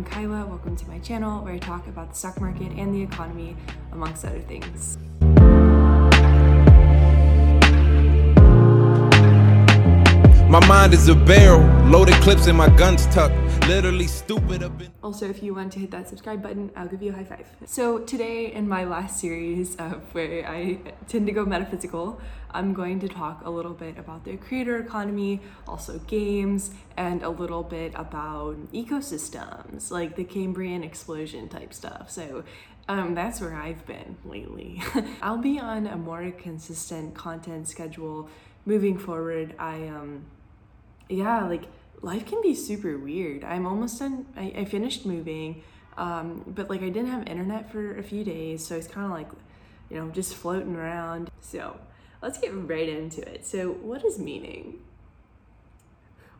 I'm Kyla. Welcome to my channel where I talk about the stock market and the economy, amongst other things. My mind is a barrel, loaded clips and my guns tucked. Literally stupid up in. Also, if you want to hit that subscribe button, I'll give you a high five. So, today, in my last series of where I tend to go metaphysical, I'm going to talk a little bit about the creator economy, also games, and a little bit about ecosystems, like the Cambrian explosion type stuff. So, um, that's where I've been lately. I'll be on a more consistent content schedule moving forward. I, um, yeah, like life can be super weird. I'm almost done. I, I finished moving, um, but like I didn't have internet for a few days, so it's kind of like, you know, just floating around. So let's get right into it. So, what is meaning?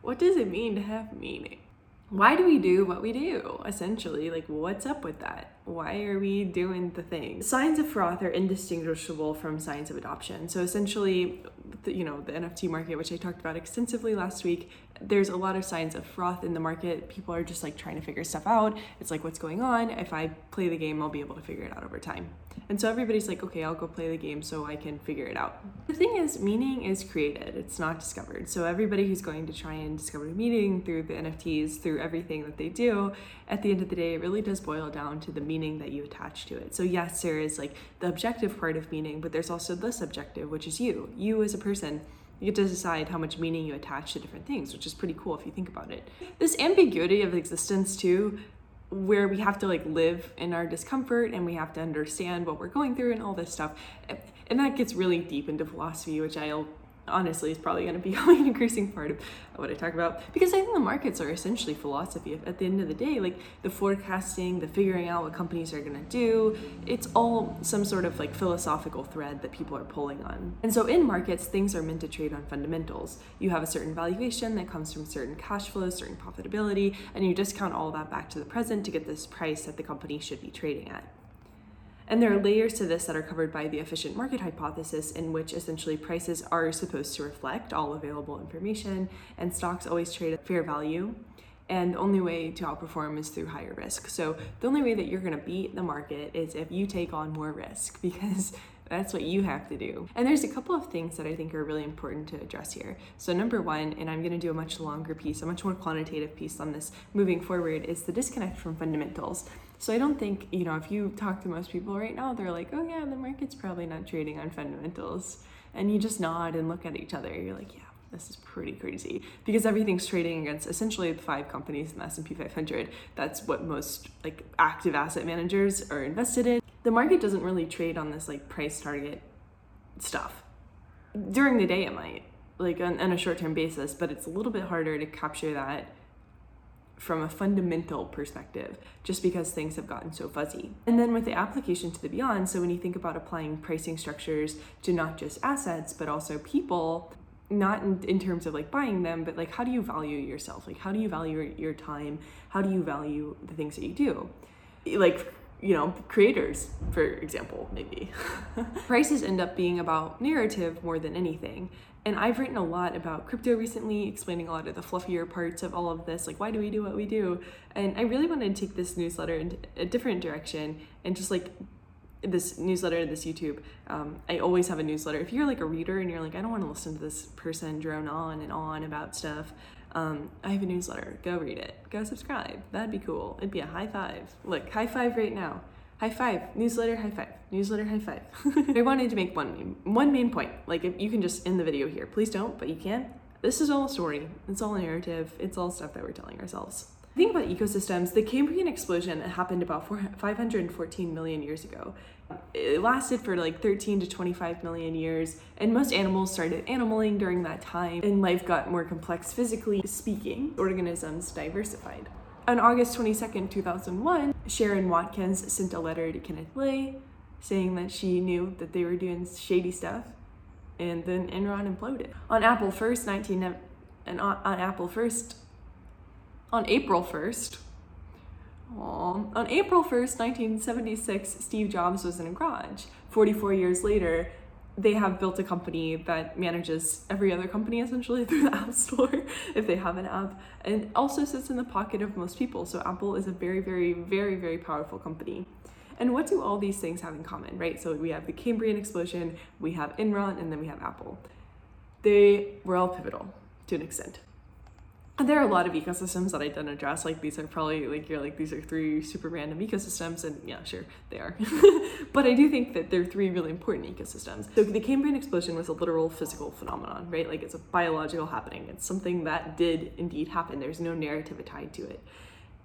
What does it mean to have meaning? Why do we do what we do? Essentially, like, what's up with that? Why are we doing the thing? Signs of froth are indistinguishable from signs of adoption. So, essentially, you know, the NFT market, which I talked about extensively last week, there's a lot of signs of froth in the market. People are just like trying to figure stuff out. It's like, what's going on? If I play the game, I'll be able to figure it out over time. And so everybody's like, okay, I'll go play the game so I can figure it out. The thing is, meaning is created, it's not discovered. So everybody who's going to try and discover meaning through the NFTs, through everything that they do, at the end of the day, it really does boil down to the meaning that you attach to it. So yes, there is like the objective part of meaning, but there's also the subjective, which is you, you as a person you get to decide how much meaning you attach to different things, which is pretty cool if you think about it. This ambiguity of existence, too, where we have to like live in our discomfort and we have to understand what we're going through and all this stuff. Eh, and that gets really deep into philosophy, which I'll honestly is probably going to become an increasing part of what I talk about because I think the markets are essentially philosophy. At the end of the day, like the forecasting, the figuring out what companies are going to do, it's all some sort of like philosophical thread that people are pulling on. And so in markets, things are meant to trade on fundamentals. You have a certain valuation that comes from certain cash flows, certain profitability, and you discount all that back to the present to get this price that the company should be trading at. And there are layers to this that are covered by the efficient market hypothesis, in which essentially prices are supposed to reflect all available information, and stocks always trade at fair value. And the only way to outperform is through higher risk. So the only way that you're to beat the market is if you take on more risk because that's what you have to do. And there's a couple of things that I think are really important to address here. So, number one, and I'm going to do a much longer piece, a much more quantitative piece on this moving forward, is the disconnect from fundamentals. So, I don't think, you know, if you talk to most people right now, they're like, oh, yeah, the market's probably not trading on fundamentals. And you just nod and look at each other. You're like, yeah, this is pretty crazy because everything's trading against essentially the five companies in the S&P 500 that's what most like active asset managers are invested in the market doesn't really trade on this like price target stuff. During the day, it might, like on, on a short term basis, but it's a little bit harder to capture that from a fundamental perspective, just because things have gotten so fuzzy. And then with the application to the beyond, so when you think about applying pricing structures to not just assets, but also people, not in, in terms of like buying them, but like how do you value yourself? Like how do you value your, your time? How do you value the things that you do? Like you know, creators, for example, maybe. Prices end up being about narrative more than anything. And I've written a lot about crypto recently, explaining a lot of the fluffier parts of all of this, like why do we do what we do? And I really wanted to take this newsletter in a different direction and just like this newsletter, this YouTube. Um, I always have a newsletter. If you're like a reader and you're like, I don't want to listen to this person drone on and on about stuff, um, I have a newsletter. Go read it. Go subscribe. That'd be cool. It'd be a high five. Look, high five right now. High five. Newsletter, high five. Newsletter, high five. I wanted to make one one main point. Like if you can just end the video here. Please don't, but you can. This is all a story. It's all a narrative. It's all stuff that we're telling ourselves. Think about ecosystems. The Cambrian explosion happened about 514 million years ago. It lasted for like 13 to 25 million years, and most animals started animaling during that time, and life got more complex physically speaking. Organisms diversified. On August 22, 2001, Sherron Watkins sent a letter to Kenneth Lay saying that she knew that they were doing shady stuff, and then Enron imploded. On April 1st, 19 and on, on April 1st, on April 1st, Aww. Um, on April 1st, 1976, Steve Jobs was in a garage. 44 years later, they have built a company that manages every other company essentially through the App Store if they have an app, and also sits in the pocket of most people. So Apple is a very, very, very, very powerful company. And what do all these things have in common, right? So we have the Cambrian explosion, we have Enron, and then we have Apple. They were all pivotal to an extent. And there are a lot of ecosystems that I didn't address. Like these are probably like you're like these are three super random ecosystems, and yeah, sure they are. but I do think that they're three really important ecosystems. So the Cambrian explosion was a literal physical phenomenon, right? Like it's a biological happening. It's something that did indeed happen. There's no narrative tied to it.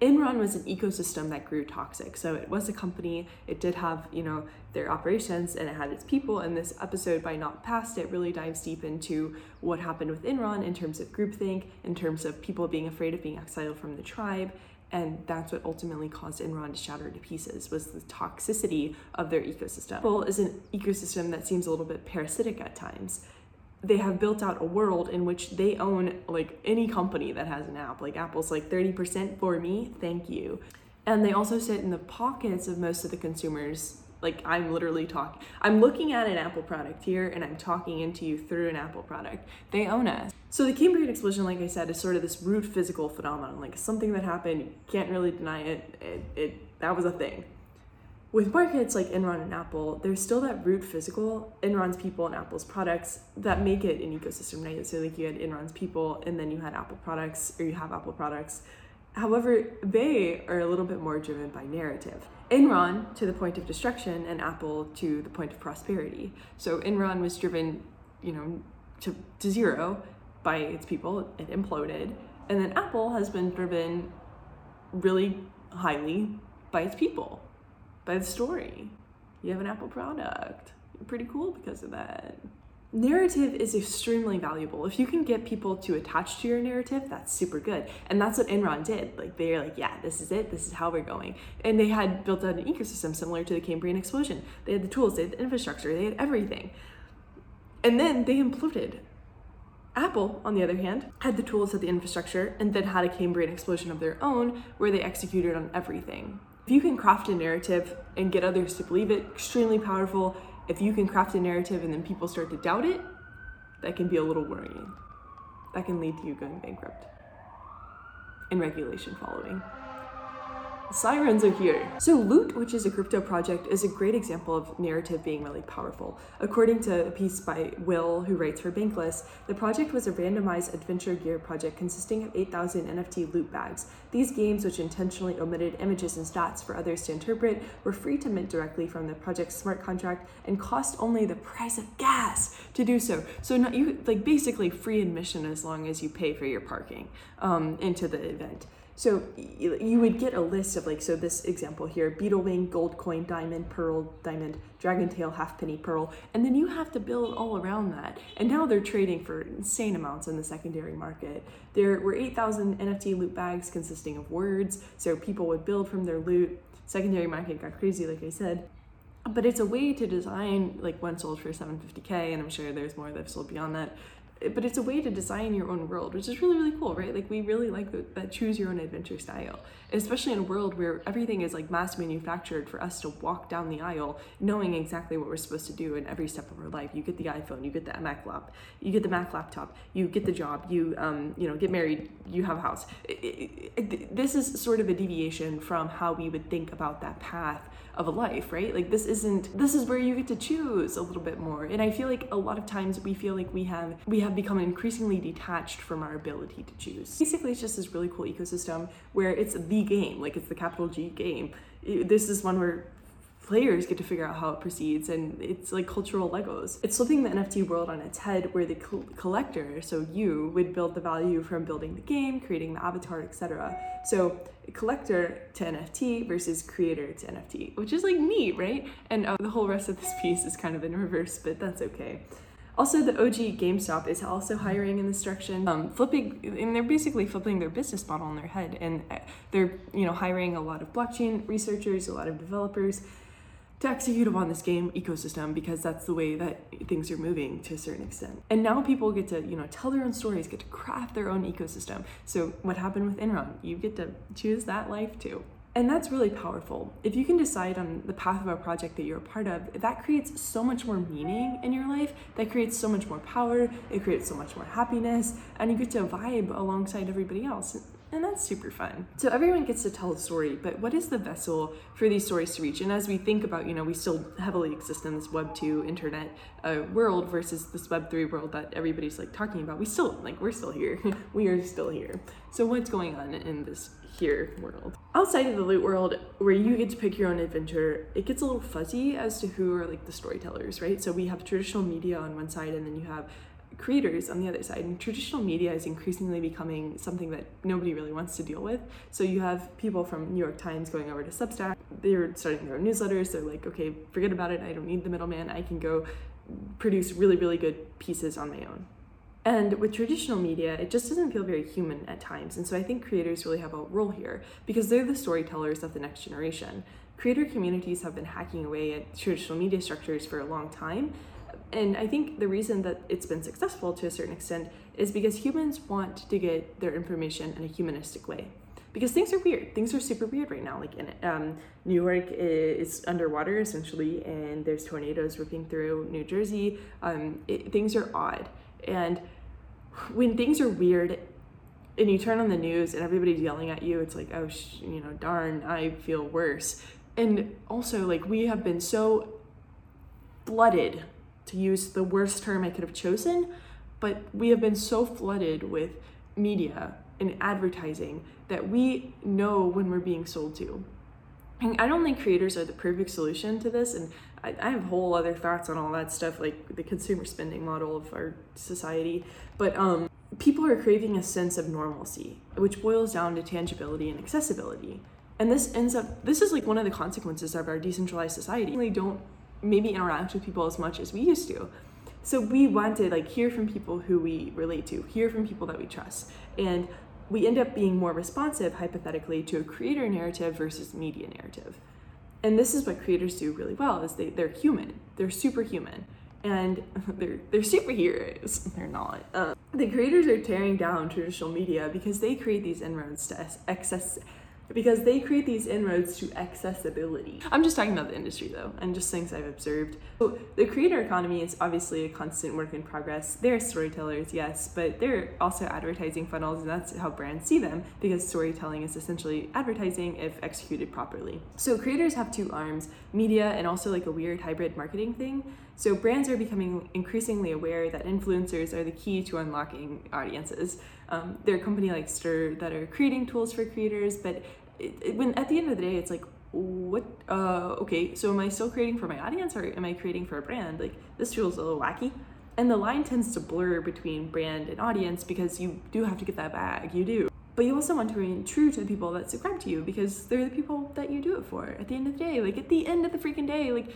Enron was an ecosystem that grew toxic. So it was a company, it did have, you know, their operations and it had its people. And this episode, by Not Past It, really dives deep into what happened with Enron in terms of groupthink, in terms of people being afraid of being exiled from the tribe. And that's what ultimately caused Enron to shatter to pieces was the toxicity of their ecosystem. Apple is an ecosystem that seems a little bit parasitic at times they have built out a world in which they own like any company that has an app. Like Apple's like 30% for me, thank you. And they also sit in the pockets of most of the consumers. Like I'm literally talking, I'm looking at an Apple product here and I'm talking into you through an Apple product. They own us. So the Cambrian explosion, like I said, is sort of this root physical phenomenon, like something that happened, you can't really deny it. It, it that was a thing with markets like Enron and Apple, there's still that root physical, Enron's people and Apple's products that make it an ecosystem, right? So like you had Enron's people and then you had Apple products or you have Apple products. However, they are a little bit more driven by narrative. Enron to the point of destruction and Apple to the point of prosperity. So Enron was driven, you know, to, to zero by its people, it imploded. And then Apple has been driven really highly by its people by the story. You have an Apple product. You're pretty cool because of that. Narrative is extremely valuable. If you can get people to attach to your narrative, that's super good. And that's what Enron did. Like they're like, yeah, this is it. This is how we're going. And they had built out an ecosystem similar to the Cambrian explosion. They had the tools, they had the infrastructure, they had everything. And then they imploded. Apple, on the other hand, had the tools, had the infrastructure, and then had a Cambrian explosion of their own where they executed on everything. If you can craft a narrative and get others to believe it, extremely powerful. If you can craft a narrative and then people start to doubt it, that can be a little worrying. That can lead to you going bankrupt and regulation following. Sirens are here. So Loot, which is a crypto project, is a great example of narrative being really powerful. According to a piece by Will, who writes for Bankless, the project was a randomized adventure gear project consisting of 8,000 NFT loot bags. These games, which intentionally omitted images and stats for others to interpret, were free to mint directly from the project's smart contract and cost only the price of gas to do so. So not you like basically free admission as long as you pay for your parking um, into the event. So you would get a list of like, so this example here, beetle wing, gold coin, diamond, pearl, diamond, dragon tail, half penny, pearl, and then you have to build all around that. And now they're trading for insane amounts in the secondary market. There were 8,000 NFT loot bags consisting of words, so people would build from their loot. Secondary market got crazy, like I said. But it's a way to design, like one sold for 750k, and I'm sure there's more that have sold beyond that but it's a way to design your own world, which is really, really cool, right? Like we really like the, that choose your own adventure style, especially in a world where everything is like mass manufactured for us to walk down the aisle knowing exactly what we're supposed to do in every step of our life. You get the iPhone, you get the Mac laptop, you get the Mac laptop, you get the job, you um, you know get married, you have a house. It, it, it, this is sort of a deviation from how we would think about that path of a life, right? Like this isn't this is where you get to choose a little bit more. And I feel like a lot of times we feel like we have we have become increasingly detached from our ability to choose. Basically, it's just this really cool ecosystem where it's the game, like it's the capital G game. This is one where players get to figure out how it proceeds and it's like cultural legos. It's flipping the nft world on its head where the co- collector so you would build the value from building the game creating the avatar etc so collector to nft versus creator to nft which is like neat right? And uh, the whole rest of this piece is kind of in reverse but that's okay. Also, the OG GameStop is also hiring in this direction, um, flipping, and they're basically flipping their business model on their head, and uh, they're you know hiring a lot of blockchain researchers, a lot of developers, to execute upon this game ecosystem because that's the way that things are moving to a certain extent. And now people get to, you know, tell their own stories, get to craft their own ecosystem. So what happened with Enron? You get to choose that life too. And that's really powerful. If you can decide on the path of a project that you're a part of, that creates so much more meaning in your life, that creates so much more power, it creates so much more happiness, and you get to vibe alongside everybody else. And that's super fun. So everyone gets to tell a story, but what is the vessel for these stories to reach? And as we think about, you know, we still heavily exist in this Web 2 internet uh, world versus this Web 3 world that everybody's like talking about, we still, like, we're still here. we are still here. So what's going on in this here world? Outside of the loot world, where you get to pick your own adventure, it gets a little fuzzy as to who are like the storytellers, right? So we have traditional media on one side, and then you have creators on the other side. And traditional media is increasingly becoming something that nobody really wants to deal with. So you have people from New York Times going over to Substack. They're starting their own newsletters. They're like, okay, forget about it. I don't need the middleman. I can go produce really, really good pieces on my own. And with traditional media, it just doesn't feel very human at times. And so I think creators really have a role here because they're the storytellers of the next generation. Creator communities have been hacking away at traditional media structures for a long time and I think the reason that it's been successful to a certain extent is because humans want to get their information in a humanistic way. Because things are weird. Things are super weird right now. Like in um, New York is underwater essentially, and there's tornadoes ripping through New Jersey. Um, it, things are odd, and when things are weird, and you turn on the news and everybody's yelling at you, it's like, oh, sh- you know, darn, I feel worse. And also, like, we have been so flooded to use the worst term I could have chosen, but we have been so flooded with media and advertising that we know when we're being sold to. And I don't think creators are the perfect solution to this, and I, I have whole other thoughts on all that stuff, like the consumer spending model of our society. But um, people are craving a sense of normalcy, which boils down to tangibility and accessibility. And this ends up, this is like one of the consequences of our decentralized society. We don't maybe interact with people as much as we used to. So we want to like hear from people who we relate to, hear from people that we trust. And we end up being more responsive hypothetically to a creator narrative versus media narrative. And this is what creators do really well is they, they're human. They're superhuman. And they're they're superheroes. They're not. Uh, the creators are tearing down traditional media because they create these inroads to access because they create these inroads to accessibility. I'm just talking about the industry though, and just things I've observed. So the creator economy is obviously a constant work in progress. They're storytellers, yes, but they're also advertising funnels, and that's how brands see them because storytelling is essentially advertising if executed properly. So creators have two arms media and also like a weird hybrid marketing thing. So brands are becoming increasingly aware that influencers are the key to unlocking audiences. Um, there are companies like Stir that are creating tools for creators, but it, it, when at the end of the day, it's like, what? Uh, okay, so am I still creating for my audience or am I creating for a brand? Like this feels a little wacky. And the line tends to blur between brand and audience because you do have to get that bag. You do. But you also want to remain true to the people that subscribe to you because they're the people that you do it for. At the end of the day, like at the end of the freaking day, like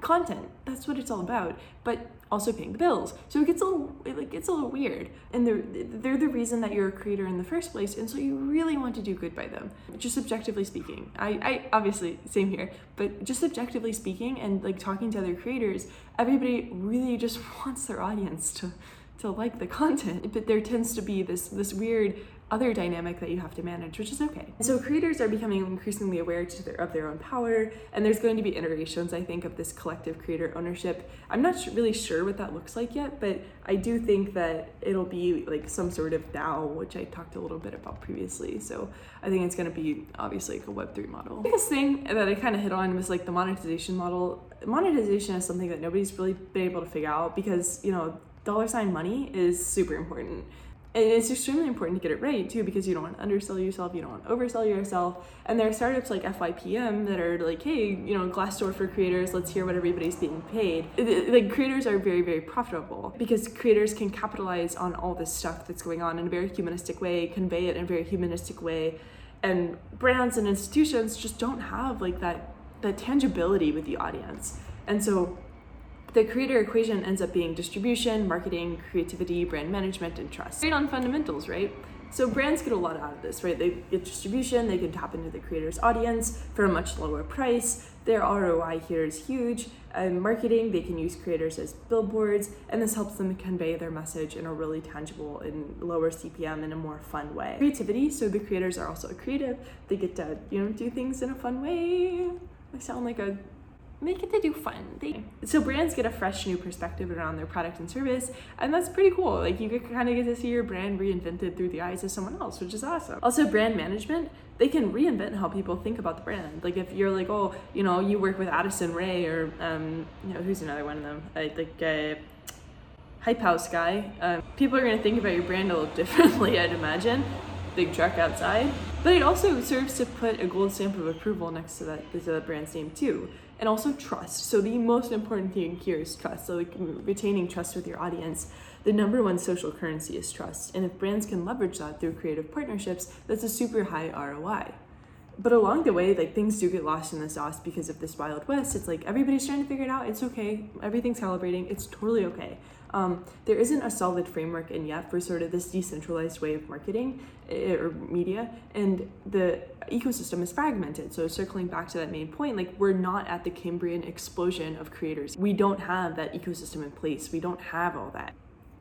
content. That's what it's all about. But also paying the bills. So it gets a little it like gets a little weird. And they're they're the reason that you're a creator in the first place. And so you really want to do good by them. Just objectively speaking. I, I obviously same here, but just objectively speaking and like talking to other creators, everybody really just wants their audience to to like the content. But there tends to be this this weird other dynamic that you have to manage, which is okay. So creators are becoming increasingly aware their, of their own power, and there's going to be iterations, I think, of this collective creator ownership. I'm not sh- really sure what that looks like yet, but I do think that it'll be like some sort of DAO, which I talked a little bit about previously. So I think it's going to be obviously like a Web3 model. The biggest thing that I kind of hit on was like the monetization model. Monetization is something that nobody's really been able to figure out because, you know, dollar sign money is super important. And it's extremely important to get it right too because you don't want to undersell yourself you don't want to oversell yourself. And there are startups like fypm that are like hey you know glassdoor for creators let's hear what everybody's being paid. Like creators are very very profitable because creators can capitalize on all this stuff that's going on in a very humanistic way convey it in a very humanistic way. And brands and institutions just don't have like that that tangibility with the audience. And so the creator equation ends up being distribution, marketing, creativity, brand management, and trust. Great on fundamentals, right? So brands get a lot out of this, right? They get distribution, they can tap into the creator's audience for a much lower price. Their ROI here is huge. And marketing, they can use creators as billboards, and this helps them convey their message in a really tangible and lower CPM in a more fun way. Creativity, so the creators are also creative. They get to, you know, do things in a fun way. I sound like a make it to do fun thing. So brands get a fresh new perspective around their product and service, and that's pretty cool. Like you kind of get to see your brand reinvented through the eyes of someone else, which is awesome. Also, brand management, they can reinvent how people think about the brand. Like if you're like, oh, you know, you work with Addison Rae or um, you know, who's another one of them? I, like uh, Hype House guy. Um, people are gonna think about your brand a little differently, I'd imagine. Big truck outside, but it also serves to put a gold stamp of approval next to that to the brand's name too and also trust. So the most important thing here is trust. So like retaining trust with your audience. The number one social currency is trust. And if brands can leverage that through creative partnerships, that's a super high ROI. But along the way, like things do get lost in the sauce because of this wild west. It's like everybody's trying to figure it out. It's okay. Everything's calibrating. It's totally okay. Um, there isn't a solid framework in yet for sort of this decentralized way of marketing eh, or media, and the ecosystem is fragmented. So circling back to that main point, like we're not at the Cambrian explosion of creators. We don't have that ecosystem in place. We don't have all that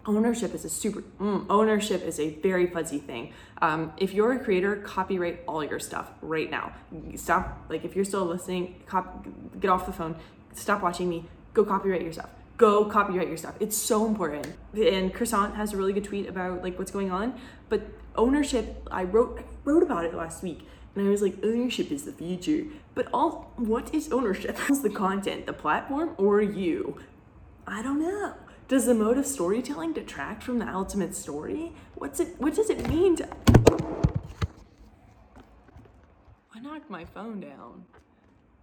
ownership is a super mm, ownership is a very fuzzy thing um, if you're a creator copyright all your stuff right now stop like if you're still listening cop, get off the phone stop watching me go copyright your stuff go copyright your stuff. It's so important. And Croissant has a really good tweet about like what's going on. But ownership, I wrote I wrote about it last week. And I was like, ownership is the future. But all what is ownership? Is the content, the platform, or you? I don't know. Does the mode of storytelling detract from the ultimate story? What's it what does it mean to I knocked my phone down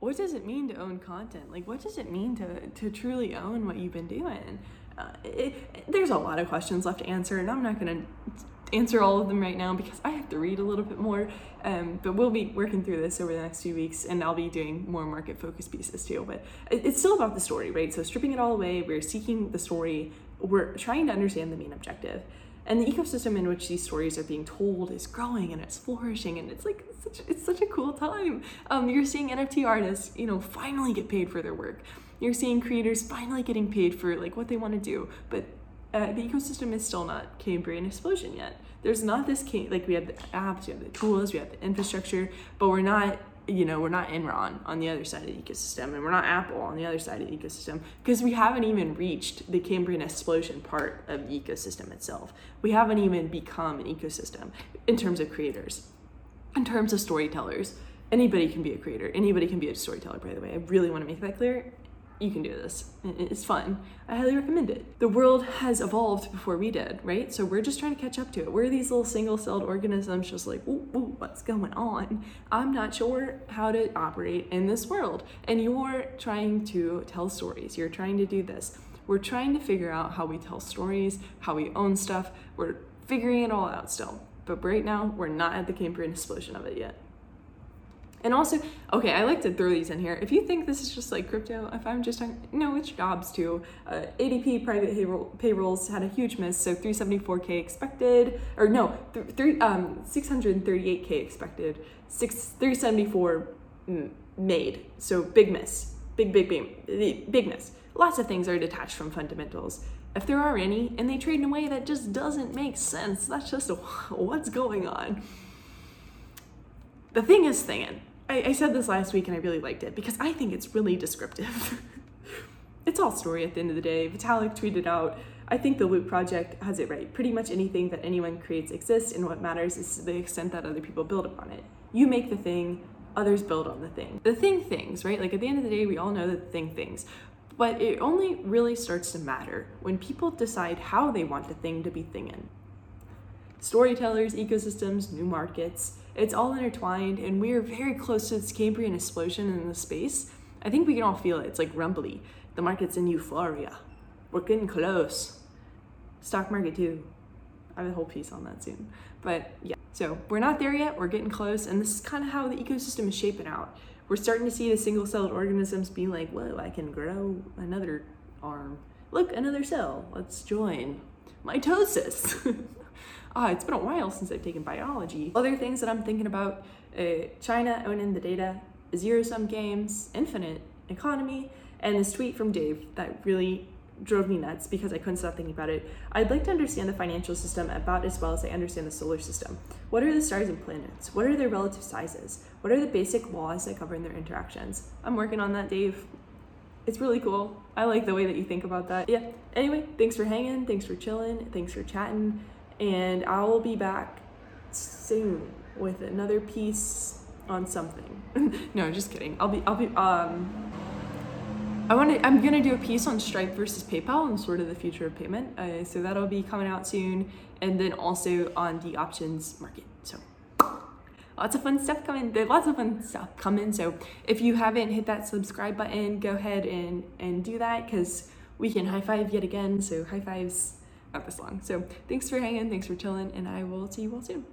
what does it mean to own content? Like, what does it mean to, to truly own what you've been doing? Uh, it, it, there's a lot of questions left to answer, and I'm not going to answer all of them right now because I have to read a little bit more. Um, but we'll be working through this over the next few weeks, and I'll be doing more market focused pieces too. But it, it's still about the story, right? So, stripping it all away, we're seeking the story, we're trying to understand the main objective and the ecosystem in which these stories are being told is growing and it's flourishing and it's like it's such, it's such a cool time. Um, you're seeing nft artists you know finally get paid for their work. You're seeing creators finally getting paid for like what they want to do. But uh, the ecosystem is still not cambrian explosion yet. There's not this like we have the apps we have the tools we have the infrastructure but we're not you know, we're not Enron on the other side of the ecosystem, and we're not Apple on the other side of the ecosystem, because we haven't even reached the Cambrian explosion part of the ecosystem itself. We haven't even become an ecosystem in terms of creators, in terms of storytellers. Anybody can be a creator. Anybody can be a storyteller, by the way. I really want to make that clear you can do this. It's fun. I highly recommend it. The world has evolved before we did, right? So we're just trying to catch up to it. We're these little single celled organisms, just like, ooh, ooh, what's going on? I'm not sure how to operate in this world. And you're trying to tell stories. You're trying to do this. We're trying to figure out how we tell stories, how we own stuff. We're figuring it all out still. But right now, we're not at the Cambrian explosion of it yet. And also, okay, I like to throw these in here. If you think this is just like crypto, if I'm just talking, no, it's jobs too. Uh, ADP private payroll, payrolls had a huge miss, so 374k expected, or no, th- three um 638k expected, six 374 made. So big miss, big big big big miss. Lots of things are detached from fundamentals. If there are any, and they trade in a way that just doesn't make sense, that's just a, what's going on. The thing is thinking I, I said this last week and I really liked it because I think it's really descriptive. it's all story at the end of the day. Vitalik tweeted out, I think the Loot project has it right. Pretty much anything that anyone creates exists, and what matters is the extent that other people build upon it. You make the thing, others build on the thing. The thing things, right? Like at the end of the day, we all know that the thing things. But it only really starts to matter when people decide how they want the thing to be thingin'. Storytellers, ecosystems, new markets, it's all intertwined, and we are very close to this Cambrian explosion in the space. I think we can all feel it. It's like rumbly. The market's in euphoria. We're getting close. Stock market too. I have a whole piece on that soon. But yeah, so we're not there yet. We're getting close, and this is kind of how the ecosystem is shaping out. We're starting to see the single-celled organisms being like, "Whoa, I can grow another arm. Look, another cell. Let's join." Mitosis. ah, it's been a while since I've taken biology. Other things that I'm thinking about uh, China owning the data, zero sum games, infinite economy, and this tweet from Dave that really drove me nuts because I couldn't stop thinking about it. I'd like to understand the financial system about as well as I understand the solar system. What are the stars and planets? What are their relative sizes? What are the basic laws that govern their interactions? I'm working on that, Dave. It's really cool. I like the way that you think about that. Yeah. Anyway, thanks for hanging. Thanks for chilling. Thanks for chatting. And I will be back soon with another piece on something. no, just kidding. I'll be I'll be um I want to. I'm gonna do a piece on Stripe versus PayPal and sort of the future of payment. Uh, so that'll be coming out soon, and then also on the options market. So lots of fun stuff coming. There's lots of fun stuff coming. So if you haven't hit that subscribe button, go ahead and and do that because we can high five yet again. So high fives not this long. So thanks for hanging. Thanks for chilling, and I will see you all soon.